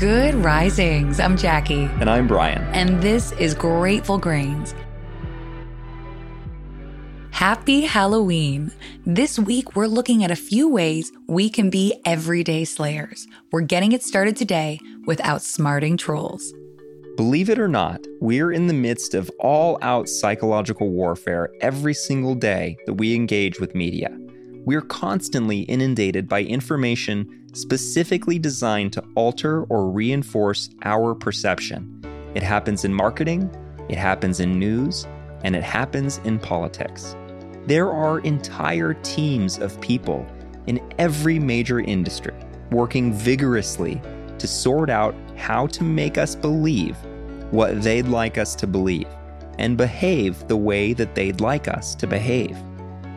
Good risings. I'm Jackie. And I'm Brian. And this is Grateful Grains. Happy Halloween! This week, we're looking at a few ways we can be everyday slayers. We're getting it started today with outsmarting trolls. Believe it or not, we're in the midst of all out psychological warfare every single day that we engage with media. We're constantly inundated by information specifically designed to alter or reinforce our perception. It happens in marketing, it happens in news, and it happens in politics. There are entire teams of people in every major industry working vigorously to sort out how to make us believe what they'd like us to believe and behave the way that they'd like us to behave.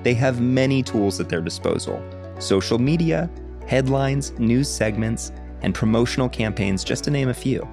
They have many tools at their disposal social media, headlines, news segments, and promotional campaigns, just to name a few.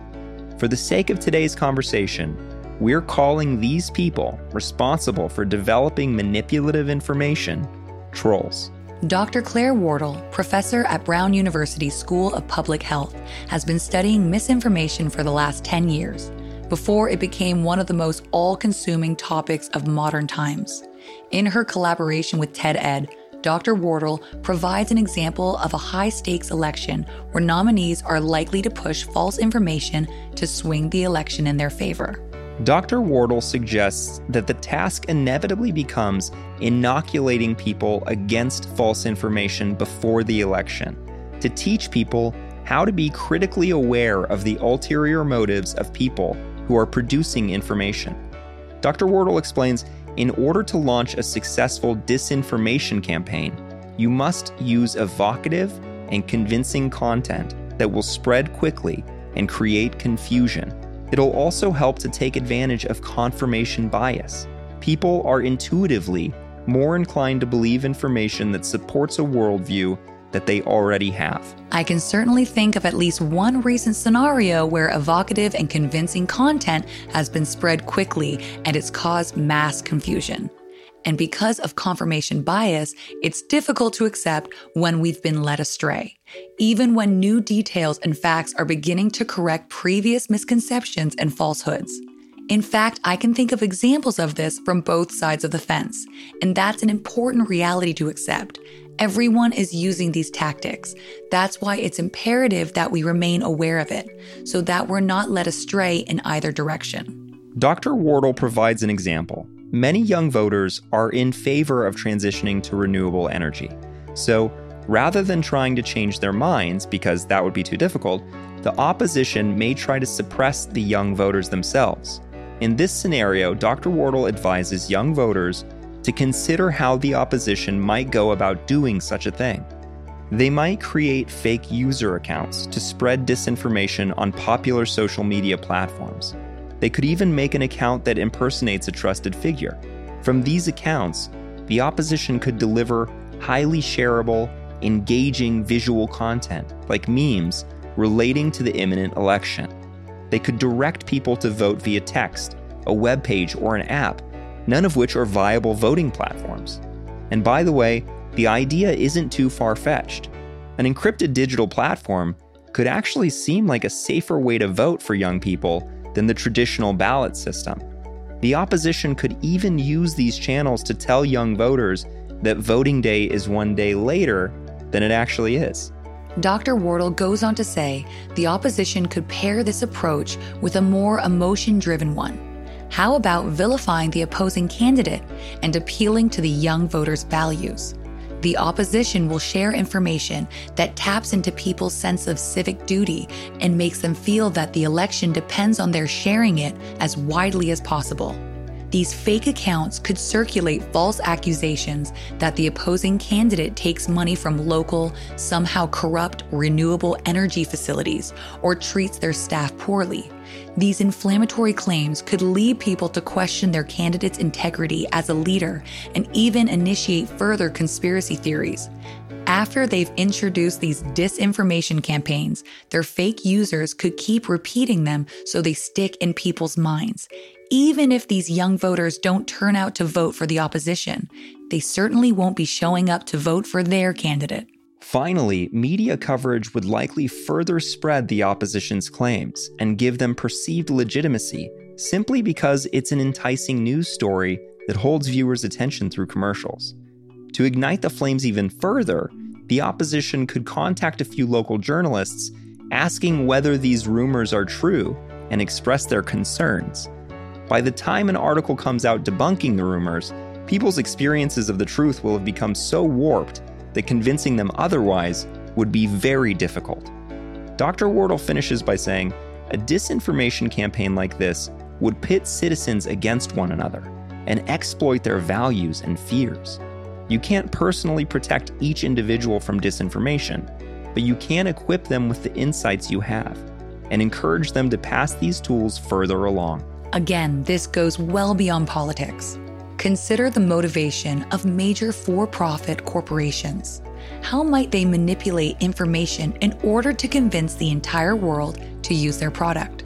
For the sake of today's conversation, we're calling these people responsible for developing manipulative information trolls. Dr. Claire Wardle, professor at Brown University School of Public Health, has been studying misinformation for the last 10 years, before it became one of the most all consuming topics of modern times. In her collaboration with TED Ed, Dr. Wardle provides an example of a high stakes election where nominees are likely to push false information to swing the election in their favor. Dr. Wardle suggests that the task inevitably becomes inoculating people against false information before the election, to teach people how to be critically aware of the ulterior motives of people who are producing information. Dr. Wardle explains in order to launch a successful disinformation campaign, you must use evocative and convincing content that will spread quickly and create confusion It'll also help to take advantage of confirmation bias. People are intuitively more inclined to believe information that supports a worldview that they already have. I can certainly think of at least one recent scenario where evocative and convincing content has been spread quickly and it's caused mass confusion. And because of confirmation bias, it's difficult to accept when we've been led astray, even when new details and facts are beginning to correct previous misconceptions and falsehoods. In fact, I can think of examples of this from both sides of the fence, and that's an important reality to accept. Everyone is using these tactics. That's why it's imperative that we remain aware of it, so that we're not led astray in either direction. Dr. Wardle provides an example many young voters are in favor of transitioning to renewable energy. So, rather than trying to change their minds, because that would be too difficult, the opposition may try to suppress the young voters themselves. In this scenario, Dr. Wardle advises young voters to consider how the opposition might go about doing such a thing. They might create fake user accounts to spread disinformation on popular social media platforms. They could even make an account that impersonates a trusted figure. From these accounts, the opposition could deliver highly shareable, engaging visual content, like memes, relating to the imminent election. They could direct people to vote via text, a web page, or an app, none of which are viable voting platforms. And by the way, the idea isn't too far fetched. An encrypted digital platform could actually seem like a safer way to vote for young people than the traditional ballot system. The opposition could even use these channels to tell young voters that voting day is one day later than it actually is. Dr. Wardle goes on to say the opposition could pair this approach with a more emotion driven one. How about vilifying the opposing candidate and appealing to the young voters' values? The opposition will share information that taps into people's sense of civic duty and makes them feel that the election depends on their sharing it as widely as possible. These fake accounts could circulate false accusations that the opposing candidate takes money from local, somehow corrupt renewable energy facilities or treats their staff poorly. These inflammatory claims could lead people to question their candidate's integrity as a leader and even initiate further conspiracy theories. After they've introduced these disinformation campaigns, their fake users could keep repeating them so they stick in people's minds. Even if these young voters don't turn out to vote for the opposition, they certainly won't be showing up to vote for their candidate. Finally, media coverage would likely further spread the opposition's claims and give them perceived legitimacy simply because it's an enticing news story that holds viewers' attention through commercials. To ignite the flames even further, the opposition could contact a few local journalists asking whether these rumors are true and express their concerns. By the time an article comes out debunking the rumors, people's experiences of the truth will have become so warped that convincing them otherwise would be very difficult. Dr. Wardle finishes by saying a disinformation campaign like this would pit citizens against one another and exploit their values and fears. You can't personally protect each individual from disinformation, but you can equip them with the insights you have and encourage them to pass these tools further along. Again, this goes well beyond politics. Consider the motivation of major for profit corporations. How might they manipulate information in order to convince the entire world to use their product?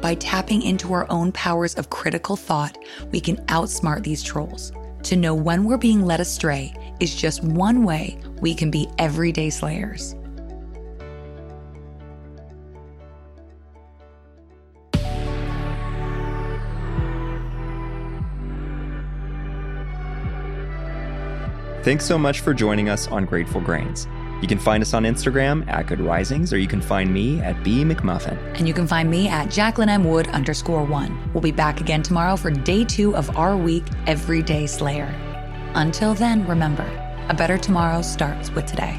By tapping into our own powers of critical thought, we can outsmart these trolls. To know when we're being led astray is just one way we can be everyday slayers. Thanks so much for joining us on Grateful Grains. You can find us on Instagram at Good Risings, or you can find me at B McMuffin. And you can find me at Jacqueline M. Wood underscore one. We'll be back again tomorrow for day two of our week, Everyday Slayer. Until then, remember, a better tomorrow starts with today.